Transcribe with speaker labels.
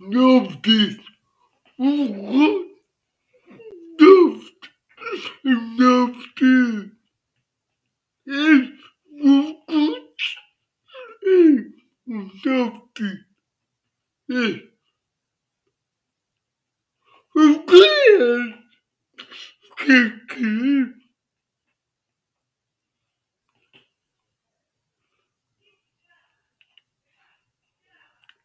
Speaker 1: Não, bicho. Go. Noftis. Noftis. Noftis. Noftis. Okay.